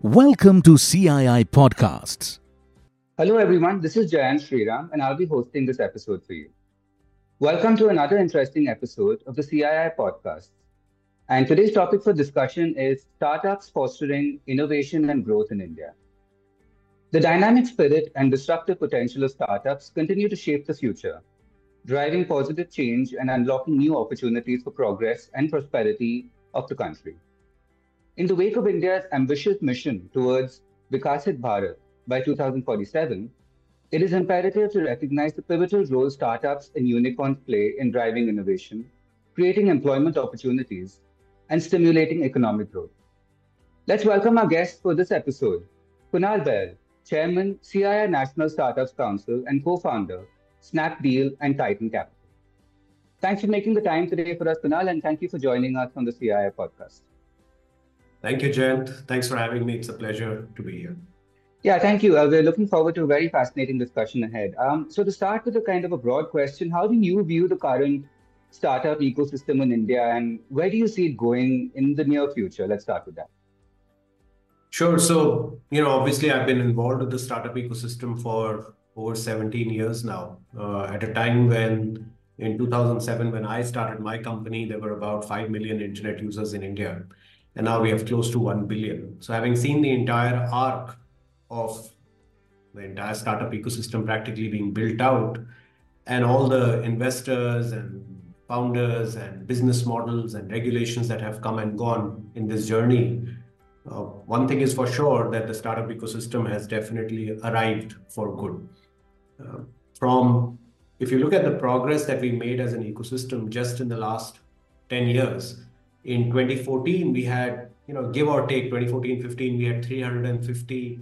Welcome to CII Podcasts. Hello, everyone. This is Jayant Sriram, and I'll be hosting this episode for you. Welcome to another interesting episode of the CII Podcast. And today's topic for discussion is startups fostering innovation and growth in India. The dynamic spirit and disruptive potential of startups continue to shape the future, driving positive change and unlocking new opportunities for progress and prosperity of the country. In the wake of India's ambitious mission towards Viksit Bharat by 2047, it is imperative to recognize the pivotal role startups and unicorns play in driving innovation, creating employment opportunities, and stimulating economic growth. Let's welcome our guest for this episode, Kunal Bahl, Chairman, CII National Startups Council and co-founder, Snapdeal and Titan Capital. Thanks for making the time today for us, Kunal, and thank you for joining us on the CII podcast. Thank you, Jayant. Thanks for having me. It's a pleasure to be here. Yeah, thank you. Uh, we're looking forward to a very fascinating discussion ahead. Um, so, to start with a kind of a broad question, how do you view the current startup ecosystem in India and where do you see it going in the near future? Let's start with that. Sure. So, you know, obviously, I've been involved with the startup ecosystem for over 17 years now. Uh, at a time when, in 2007, when I started my company, there were about 5 million internet users in India and now we have close to 1 billion. So having seen the entire arc of the entire startup ecosystem practically being built out and all the investors and founders and business models and regulations that have come and gone in this journey, uh, one thing is for sure that the startup ecosystem has definitely arrived for good. Uh, from if you look at the progress that we made as an ecosystem just in the last 10 years, in 2014 we had you know give or take 2014 15 we had 350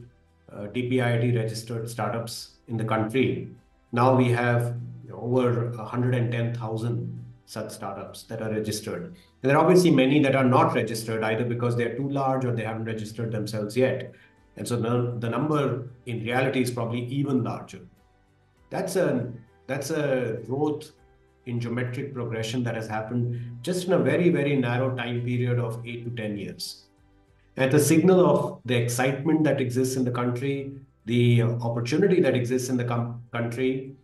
uh, DPIIT registered startups in the country. Now we have you know, over 110000 such startups that are registered. And there are obviously many that are not registered either because they're too large or they haven't registered themselves yet. And so the, the number in reality is probably even larger. That's a that's a growth in geometric progression that has happened just in a very, very narrow time period of eight to 10 years. At the signal of the excitement that exists in the country, the opportunity that exists in the com- country,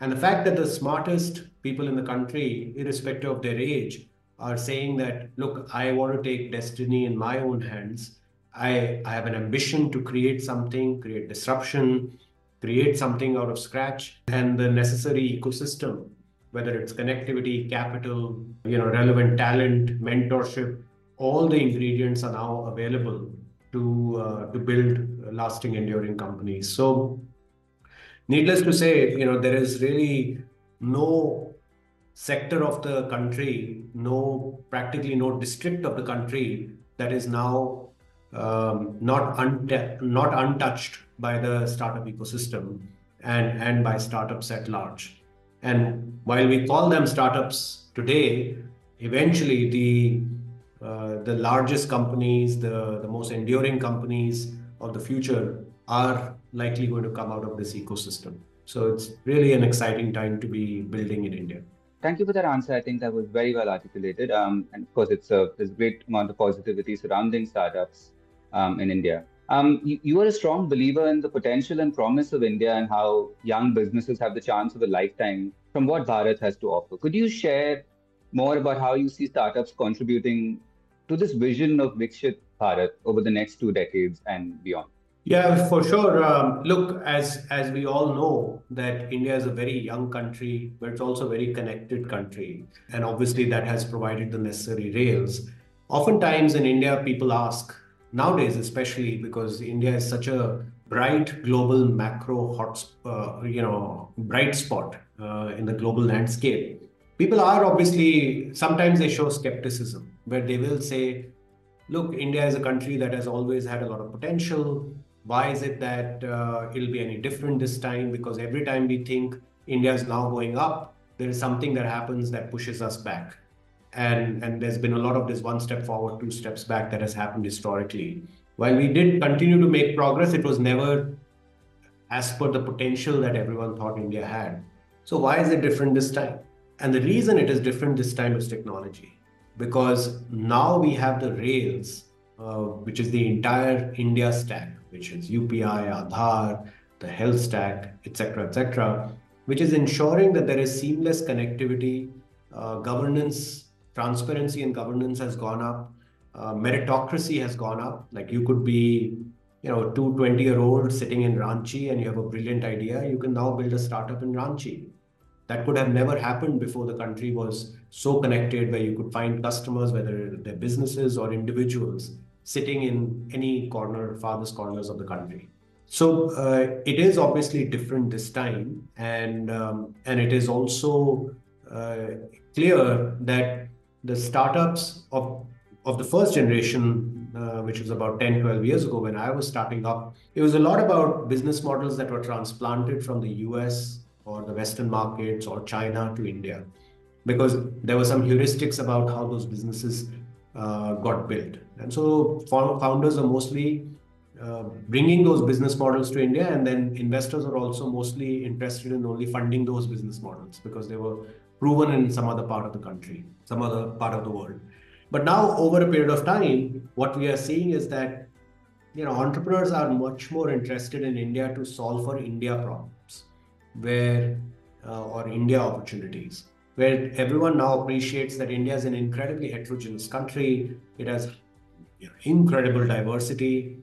and the fact that the smartest people in the country, irrespective of their age, are saying that, look, I want to take destiny in my own hands. I, I have an ambition to create something, create disruption, create something out of scratch, and the necessary ecosystem whether it's connectivity, capital, you know, relevant talent, mentorship, all the ingredients are now available to uh, to build lasting, enduring companies. So, needless to say, you know, there is really no sector of the country, no practically no district of the country that is now um, not un- not untouched by the startup ecosystem and and by startups at large. And while we call them startups today, eventually the uh, the largest companies, the, the most enduring companies of the future are likely going to come out of this ecosystem. So it's really an exciting time to be building in India. Thank you for that answer. I think that was very well articulated. Um, and of course, it's a, there's a great amount of positivity surrounding startups um, in India. Um, you, you, are a strong believer in the potential and promise of India and how young businesses have the chance of a lifetime from what Bharat has to offer. Could you share more about how you see startups contributing to this vision of Viksit Bharat over the next two decades and beyond? Yeah, for sure. Um, look, as as we all know, that India is a very young country, but it's also a very connected country, and obviously that has provided the necessary rails. Oftentimes in India, people ask, nowadays especially because india is such a bright global macro hot uh, you know bright spot uh, in the global landscape people are obviously sometimes they show skepticism where they will say look india is a country that has always had a lot of potential. Why is it that uh, it'll be any different this time? Because every time we think india is now going up there is something that happens that pushes us back and and there's been a lot of this one step forward two steps back that has happened historically while we did continue to make progress it was never as per the potential that everyone thought india had so why is it different this time and the reason it is different this time is technology because now we have the rails uh, which is the entire India stack, which is UPI, Aadhaar, the health stack, etc., etc., which is ensuring that there is seamless connectivity, uh, governance, transparency, and governance has gone up. Uh, meritocracy has gone up. Like you could be, you know, two 20 year old sitting in Ranchi and you have a brilliant idea. You can now build a startup in Ranchi. That could have never happened before the country was so connected, where you could find customers, whether they're businesses or individuals, sitting in any corner, farthest corners of the country. So uh, it is obviously different this time, and um, and it is also uh, clear that the startups of of the first generation, uh, which was about 10, 12 years ago when I was starting up, it was a lot about business models that were transplanted from the US or the Western markets or China to India, because there were some heuristics about how those businesses uh, got built. And so founders are mostly uh, bringing those business models to India, and then investors are also mostly interested in only funding those business models because they were proven in some other part of the country, some other part of the world. But now, over a period of time, what we are seeing is that you know entrepreneurs are much more interested in India to solve for India problems, where uh, or India opportunities, where everyone now appreciates that India is an incredibly heterogeneous country. It has you know, incredible diversity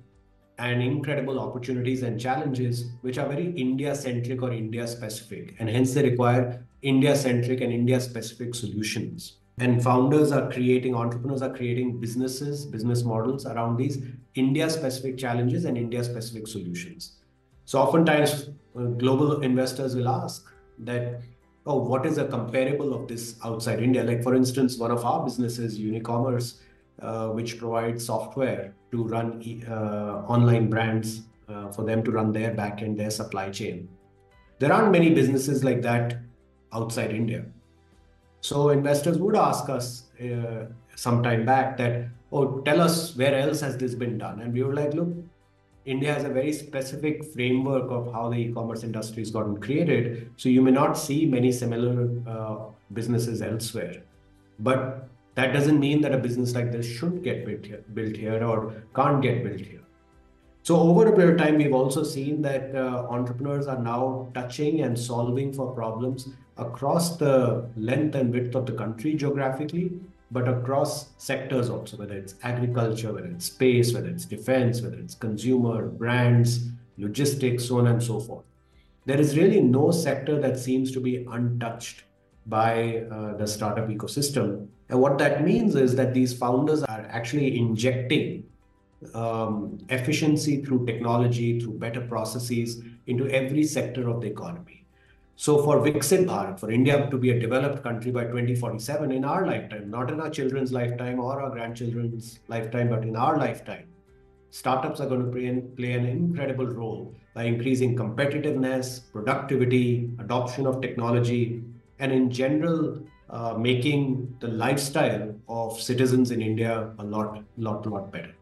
and incredible opportunities and challenges which are very India centric or India specific, and hence they require India centric and India specific solutions. And founders are creating, entrepreneurs are creating businesses, business models around these India specific challenges and India specific solutions. So, oftentimes, uh, global investors will ask that, oh, what is a comparable of this outside India? Like, for instance, one of our businesses, Unicommerce, uh, which provides software to run uh, online brands uh, for them to run their backend, their supply chain. There aren't many businesses like that outside India. So investors would ask us some time back that, oh, tell us where else has this been done? And we were like, look, India has a very specific framework of how the e-commerce industry has gotten created. So you may not see many similar uh, businesses elsewhere. But that doesn't mean that a business like this should get built here, built here or can't get built here. So over a period of time, we've also seen that uh, entrepreneurs are now touching and solving for problems across the length and width of the country geographically, but across sectors also, whether it's agriculture, whether it's space, whether it's defense, whether it's consumer, brands, logistics, so on and so forth. There is really no sector that seems to be untouched by uh, the startup ecosystem. And what that means is that these founders are actually injecting um, efficiency through technology, through better processes into every sector of the economy. So, for Viksit Bharat, for India to be a developed country by 2047 in our lifetime, not in our children's lifetime or our grandchildren's lifetime, but in our lifetime, startups are going to play, play an incredible role by increasing competitiveness, productivity, adoption of technology, and in general, uh, making the lifestyle of citizens in India a lot, lot, lot better.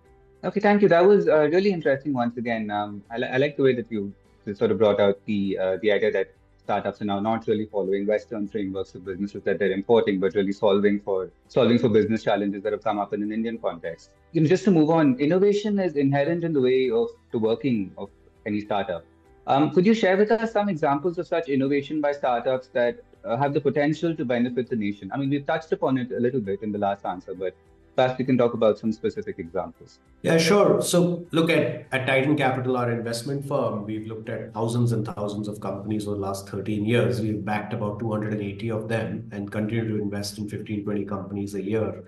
Okay, thank you. That was uh, really interesting. Once again, um, I, li- I, like the way that you sort of brought out the uh, the idea that startups are now not really following Western frameworks of businesses that they're importing, but really solving for solving for business challenges that have come up in an Indian context. You know, just to move on, innovation is inherent in the way of the working of any startup. Um, could you share with us some examples of such innovation by startups that uh, have the potential to benefit the nation? I mean, we touched upon it a little bit in the last answer, but perhaps we can talk about some specific examples. Yeah, sure. So, look at, at Titan Capital, our investment firm. We've looked at thousands and thousands of companies over the last 13 years. We've backed about 280 of them and continue to invest in 15, 20 companies a year.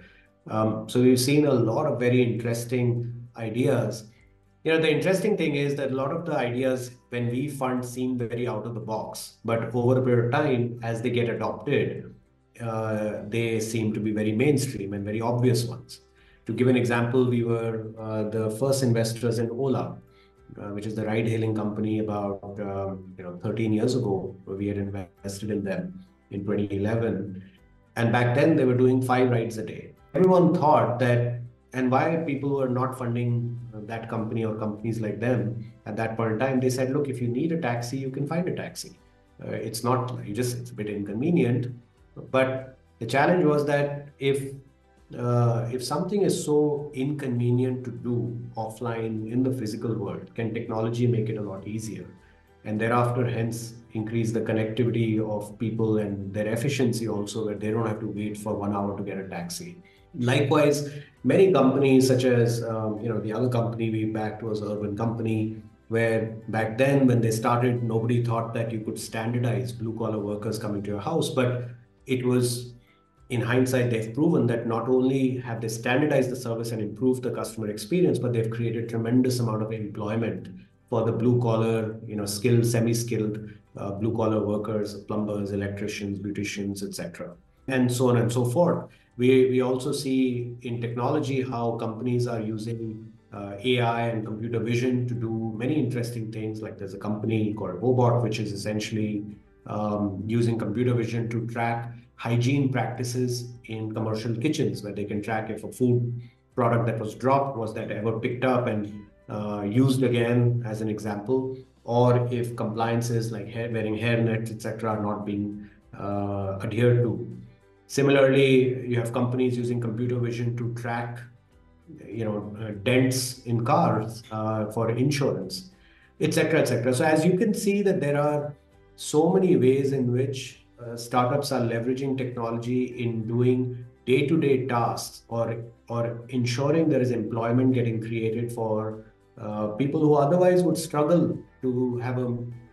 Um, so, we've seen a lot of very interesting ideas you know the interesting thing is that a lot of the ideas when we fund seem very out of the box. But over a period of time as they get adopted uh, they seem to be very mainstream and very obvious ones. To give an example we were uh, the first investors in ola uh, which is the ride hailing company about um, you know 13 years ago. We had invested in them in 2011 and back then they were doing five rides a day. Everyone thought that and why people were not funding uh, that company or companies like them at that point in time they said look if you need a taxi you can find a taxi uh, it's not you just it's a bit inconvenient but the challenge was that if uh, if something is so inconvenient to do offline in the physical world, can technology make it a lot easier? And thereafter, hence, increase the connectivity of people and their efficiency also, where they don't have to wait for one hour to get a taxi. Likewise, many companies, such as um, you know the other company we backed was Urban Company, where back then when they started, nobody thought that you could standardize blue collar workers coming to your house, but it was in hindsight, they've proven that not only have they standardized the service and improved the customer experience, but they've created tremendous amount of employment for the blue collar, you know, skilled, semi-skilled uh, blue collar workers, plumbers, electricians, beauticians, etc., and so on and so forth. We we also see in technology how companies are using uh, AI and computer vision to do many interesting things. Like there's a company called Wobot, which is essentially um, using computer vision to track hygiene practices in commercial kitchens where they can track if a food product that was dropped was that ever picked up and uh, used again as an example or if compliances like hair, wearing hair nets etc are not being uh, adhered to similarly you have companies using computer vision to track you know uh, dents in cars uh, for insurance etc etc so as you can see that there are so many ways in which uh, startups are leveraging technology in doing day-to-day tasks or or ensuring there is employment getting created for uh, people who otherwise would struggle to have a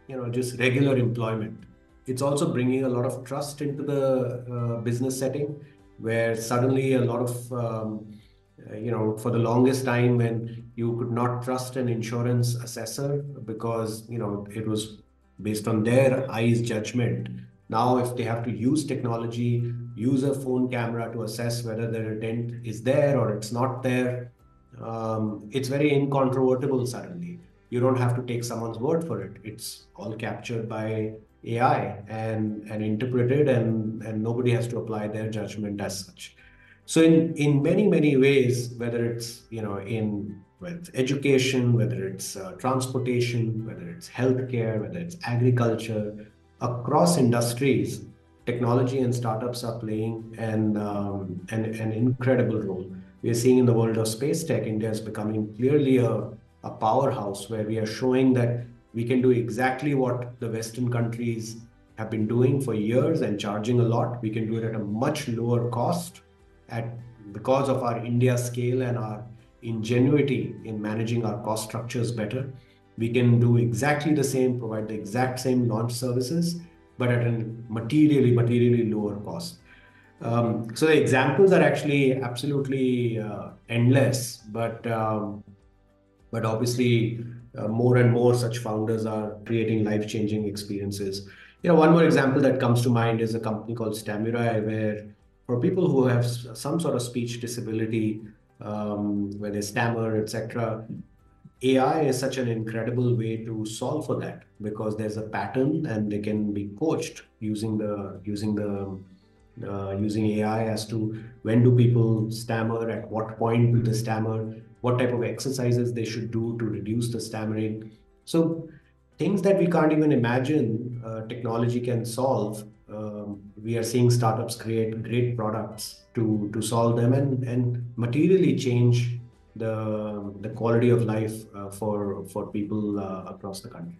you know just regular employment it's also bringing a lot of trust into the uh, business setting where suddenly a lot of um, uh, you know for the longest time when you could not trust an insurance assessor because you know it was based on their eyes judgment now, if they have to use technology, use a phone camera to assess whether the dent is there or it's not there, um, it's very incontrovertible suddenly. You don't have to take someone's word for it. It's all captured by AI and, and interpreted, and, and nobody has to apply their judgment as such. So, in, in many, many ways, whether it's you know in whether it's education, whether it's uh, transportation, whether it's healthcare, whether it's agriculture, across industries, technology and startups are playing an, um, an, an incredible role. We are seeing in the world of space tech, India is becoming clearly a, a powerhouse where we are showing that we can do exactly what the Western countries have been doing for years and charging a lot. We can do it at a much lower cost at because of our India scale and our ingenuity in managing our cost structures better we can do exactly the same, provide the exact same launch services, but at a materially, materially lower cost. Um, so the examples are actually absolutely uh, endless, but um, but obviously uh, more and more such founders are creating life-changing experiences. You know, one more example that comes to mind is a company called Stamurai, where for people who have some sort of speech disability, um, where they stammer, etc., AI is such an incredible way to solve for that because there's a pattern and they can be coached using the using the uh, using AI as to when do people stammer, at what point do they stammer, what type of exercises they should do to reduce the stammering. So things that we can't even imagine uh, technology can solve. Um, we are seeing startups create great products to to solve them and and materially change the the quality of life uh, for for people uh, across the country.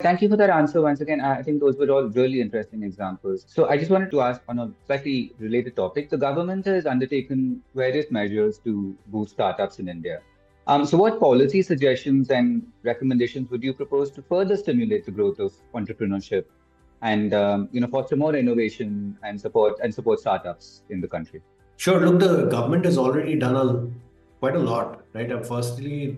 Thank you for that answer once again. I think those were all really interesting examples. So I just wanted to ask on a slightly related topic. The government has undertaken various measures to boost startups in India. Um, so what policy suggestions and recommendations would you propose to further stimulate the growth of entrepreneurship and um, you know foster more innovation and support and support startups in the country? Sure. Look, the government has already done a quite a lot, right? Uh, firstly,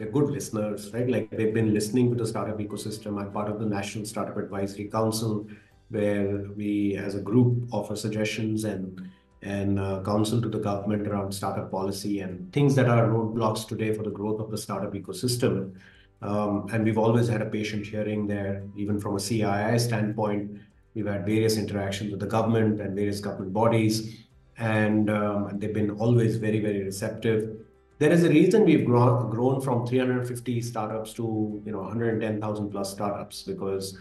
they're good listeners, right? Like they've been listening to the startup ecosystem. I'm part of the National Startup Advisory Council, where we, as a group, offer suggestions and and uh, counsel to the government around startup policy and things that are roadblocks today for the growth of the startup ecosystem. Um, and we've always had a patient hearing there, even from a CII standpoint. We've had various interactions with the government and various government bodies and um, they've been always very, very receptive. There is a reason we've grown, grown from 350 startups to you know 110,000 plus startups because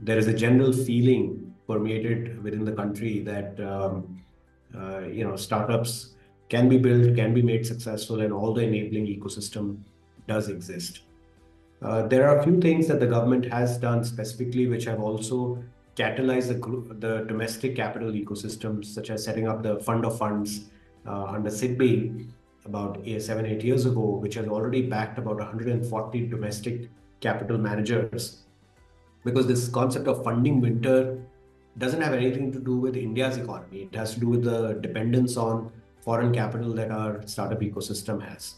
there is a general feeling permeated within the country that um, uh, you know startups can be built, can be made successful, and all the enabling ecosystem does exist. Uh, there are a few things that the government has done specifically, which have also catalyzed the, the domestic capital ecosystem, such as setting up the fund of funds uh, under SIDBI about eight, seven, eight years ago, which has already backed about 140 domestic capital managers. Because this concept of funding winter doesn't have anything to do with India's economy. It has to do with the dependence on foreign capital that our startup ecosystem has.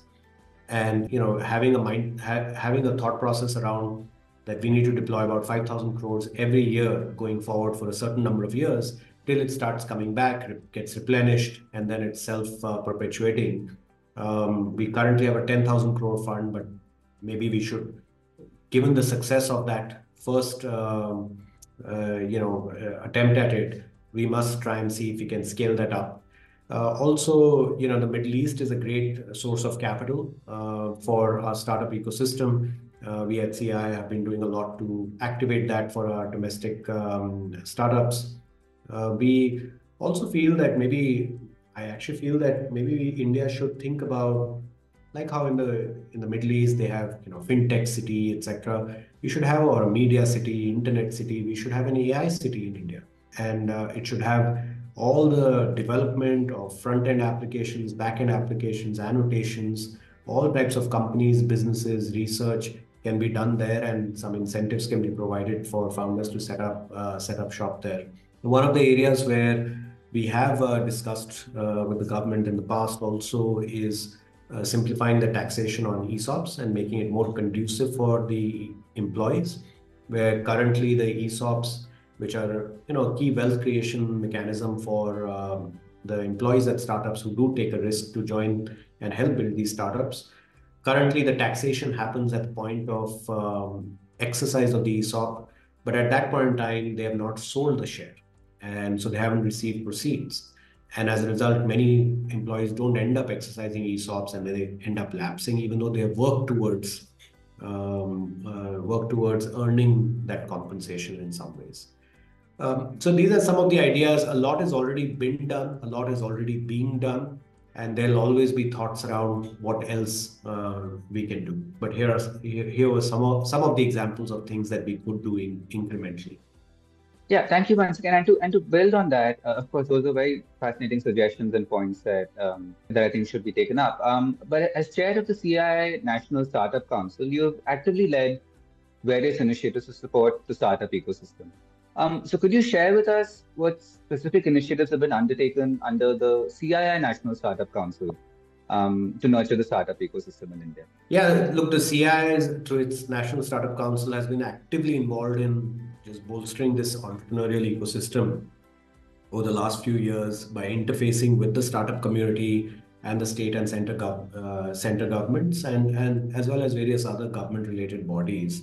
And you know, having a mind, ha- having a thought process around that we need to deploy about 5,000 crores every year going forward for a certain number of years till it starts coming back, gets replenished, and then it's self-perpetuating. Uh, Um, we currently have a 10,000 crore fund, but maybe we should, given the success of that first, um, uh, you know, uh, attempt at it, we must try and see if we can scale that up. Uh, also, you know, the Middle East is a great source of capital uh, for our startup ecosystem. Uh, we at CI have been doing a lot to activate that for our domestic um, startups. Uh, we also feel that maybe I actually feel that maybe India should think about like how in the in the Middle East they have you know fintech city etc. We should have or a media city, internet city. We should have an AI city in India, and uh, it should have all the development of front end applications, back end applications, annotations, all types of companies, businesses, research can be done there, and some incentives can be provided for founders to set up uh, set up shop there. One of the areas where we have uh, discussed uh, with the government in the past also is uh, simplifying the taxation on ESOPs and making it more conducive for the employees, where currently the ESOPs, which are you know key wealth creation mechanism for um, the employees at startups who do take a risk to join and help build these startups. Currently, the taxation happens at the point of um, exercise of the ESOP, but at that point in time, they have not sold the share and so they haven't received proceeds. And as a result, many employees don't end up exercising ESOPs and they end up lapsing, even though they have worked towards um, uh, work towards earning that compensation in some ways. Um, so these are some of the ideas. A lot has already been done. A lot is already being done, and there'll always be thoughts around what else uh, we can do. But here are here, here were some of some of the examples of things that we could do in, incrementally. Yeah, thank you once again. And to and to build on that, uh, of course, those are very fascinating suggestions and points that um, that I think should be taken up. Um, but as chair of the CII National Startup Council, you've actively led various initiatives to support the startup ecosystem. Um, so, could you share with us what specific initiatives have been undertaken under the CII National Startup Council um, to nurture the startup ecosystem in India? Yeah, look, the CII, through its National Startup Council, has been actively involved in just bolstering this entrepreneurial ecosystem over the last few years by interfacing with the startup community and the state and center, gov- uh, center governments and, and as well as various other government related bodies.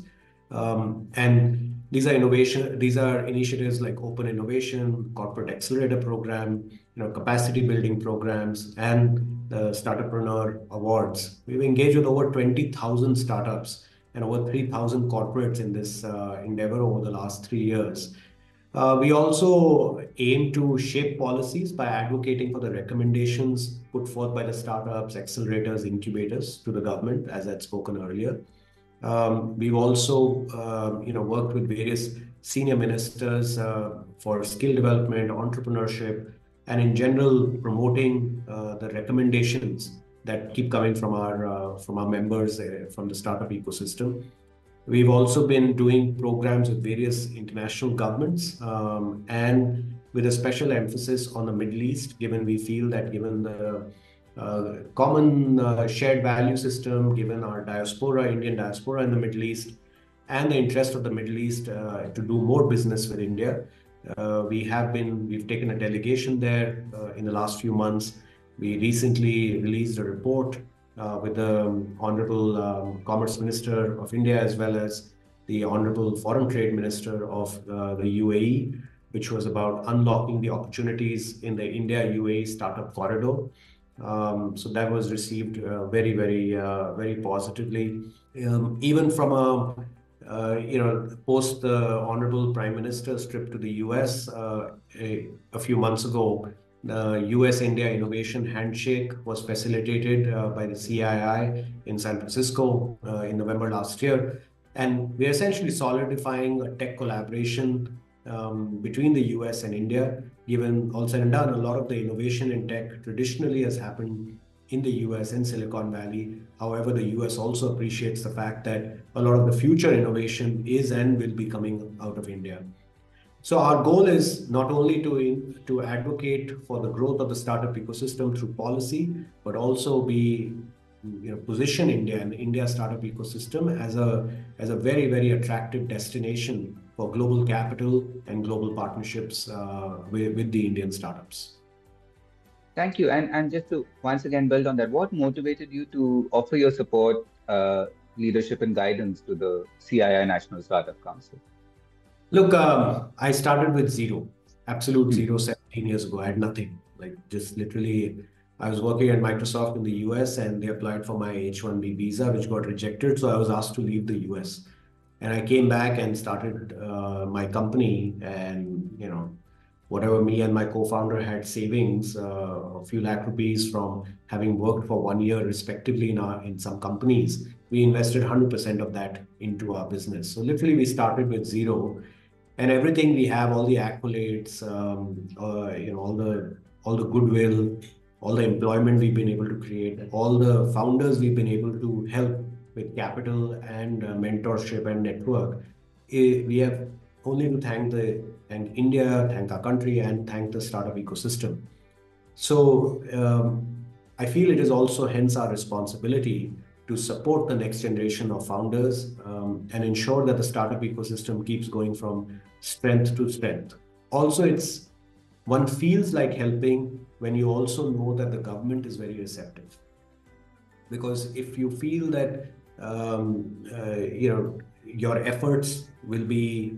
Um, and these are innovation, these are initiatives like open innovation, corporate accelerator program, you know, capacity building programs, and the Startuppreneur Awards. We've engaged with over 20,000 startups and over 3,000 corporates in this uh, endeavor over the last three years. Uh, we also aim to shape policies by advocating for the recommendations put forth by the startups, accelerators, incubators to the government, as I'd spoken earlier. Um, we've also, uh, you know, worked with various senior ministers uh, for skill development, entrepreneurship, and in general promoting uh, the recommendations that keep coming from our uh, from our members uh, from the startup ecosystem. We've also been doing programs with various international governments um, and with a special emphasis on the Middle East, given we feel that given the uh, common uh, shared value system, given our diaspora, Indian diaspora in the Middle East, and the interest of the Middle East uh, to do more business with India, uh, we have been, we've taken a delegation there in the last few months we recently released a report uh, with the Honorable um, Commerce Minister of India as well as the Honorable Foreign Trade Minister of uh, the UAE, which was about unlocking the opportunities in the India UAE startup corridor. Um, so that was received uh, very, very, uh, very positively. Um, even from a uh, you know, post the Honorable Prime Minister's trip to the US uh, a, a, few months ago, The US India Innovation Handshake was facilitated uh, by the CII in San Francisco uh, in November last year. And we're essentially solidifying a tech collaboration um, between the US and India. Given all said and done, a lot of the innovation in tech traditionally has happened in the US in Silicon Valley. However, the US also appreciates the fact that a lot of the future innovation is and will be coming out of India. So our goal is not only to to advocate for the growth of the startup ecosystem through policy, but also be you know position India and India startup ecosystem as a as a very very attractive destination for global capital and global partnerships uh, with, with the Indian startups. Thank you. And and just to once again build on that, what motivated you to offer your support, uh, leadership, and guidance to the CII National Startup Council? Look, um, I started with zero, absolute mm-hmm. zero, 17 years ago. I had nothing, like just literally. I was working at Microsoft in the US and they applied for my H 1B visa, which got rejected. So I was asked to leave the US. And I came back and started uh, my company. And, you know, whatever me and my co-founder had savings, uh, a few lakh rupees from having worked for one year respectively in our in some companies, we invested 100% of that into our business. So literally, we started with zero, and everything we have, all the accolades, um, uh, you know, all the all the goodwill, all the employment we've been able to create, all the founders we've been able to help with capital and uh, mentorship and network. Eh, we have only to thank the thank India, thank our country, and thank the startup ecosystem. So um, I feel it is also hence our responsibility to support the next generation of founders um, and ensure that the startup ecosystem keeps going from strength to strength. Also, it's one feels like helping when you also know that the government is very receptive. Because if you feel that um, uh, you know your efforts will be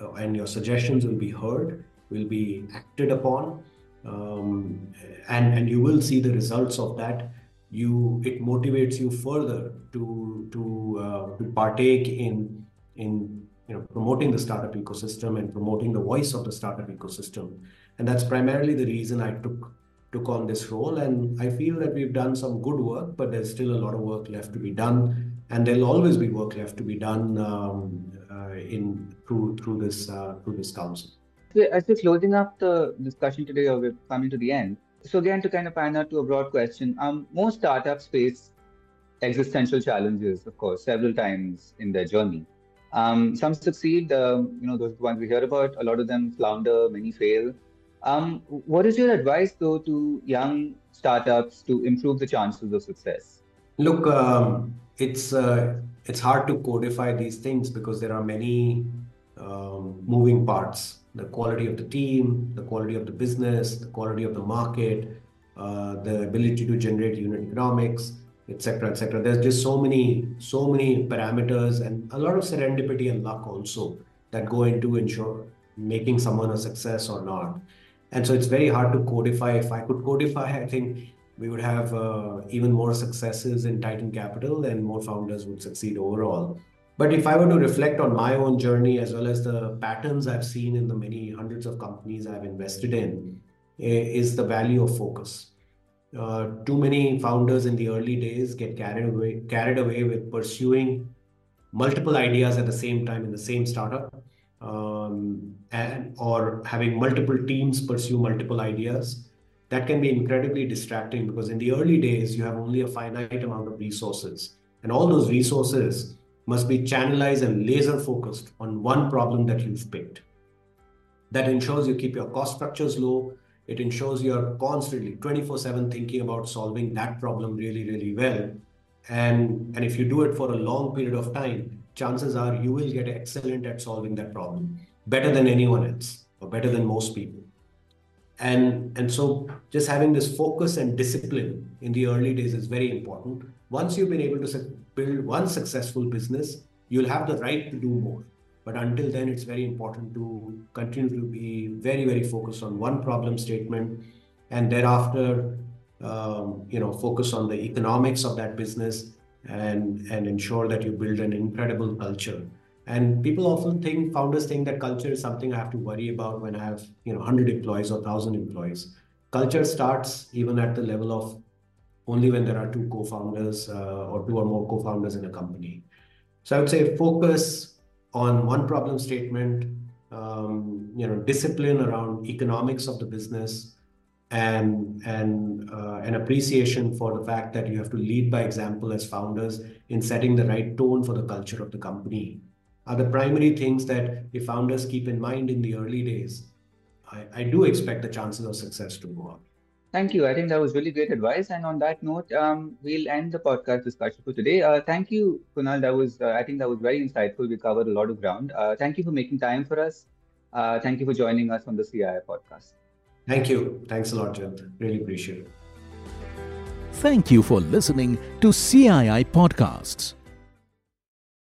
uh, and your suggestions will be heard, will be acted upon, um, and and you will see the results of that. You it motivates you further to to uh, to partake in in you know promoting the startup ecosystem and promoting the voice of the startup ecosystem, and that's primarily the reason I took took on this role. And I feel that we've done some good work, but there's still a lot of work left to be done, and there'll always be work left to be done um, uh, in through through this uh, through this council. As we're closing up the discussion today, or we're coming to the end. So again, to kind of pan out to a broad question, um, most startups face existential challenges, of course, several times in their journey. Um, some succeed, um, you know, those ones we hear about. A lot of them flounder, many fail. Um, what is your advice, though, to young startups to improve the chances of success? Look, um, it's uh, it's hard to codify these things because there are many um, moving parts the quality of the team the quality of the business the quality of the market uh, the ability to generate unit economics etc etc there's just so many so many parameters and a lot of serendipity and luck also that go into ensure making someone a success or not. And so it's very hard to codify. If i could codify i think we would have uh, even more successes in Titan Capital and more founders would succeed overall. But if I were to reflect on my own journey as well as the patterns I've seen in the many hundreds of companies I've invested in, is the value of focus. Uh, too many founders in the early days get carried away carried away with pursuing multiple ideas at the same time in the same startup, um, and or having multiple teams pursue multiple ideas that can be incredibly distracting because in the early days, you have only a finite amount of resources. And all those resources must be channelized and laser focused on one problem that you've picked. That ensures you keep your cost structures low. It ensures you're constantly 24 7 thinking about solving that problem really, really well. And, and if you do it for a long period of time, chances are you will get excellent at solving that problem better than anyone else or better than most people and and so just having this focus and discipline in the early days is very important once you've been able to build one successful business you'll have the right to do more but until then it's very important to continue to be very very focused on one problem statement and thereafter um, you know focus on the economics of that business and and ensure that you build an incredible culture and people often think, founders think that culture is something I have to worry about when I have, you know, 100 employees or 1,000 employees. culture starts even at the level of only when there are two co-founders uh, or two or more co-founders in a company. So I would say focus on one problem statement, um, you know, discipline around economics of the business, and and uh, an appreciation for the fact that you have to lead by example as founders in setting the right tone for the culture of the company are the primary things that if founders keep in mind in the early days I, I do expect the chances of success to go up Thank you. I think that was really great advice. And on that note, um, we'll end the podcast discussion for today. Uh, thank you, Kunal. That was, uh, I think, that was very insightful. We covered a lot of ground. Uh, thank you for making time for us. Uh, thank you for joining us on the CII podcast. Thank you. Thanks a lot, Jayant. Really appreciate it. Thank you for listening to CII Podcasts.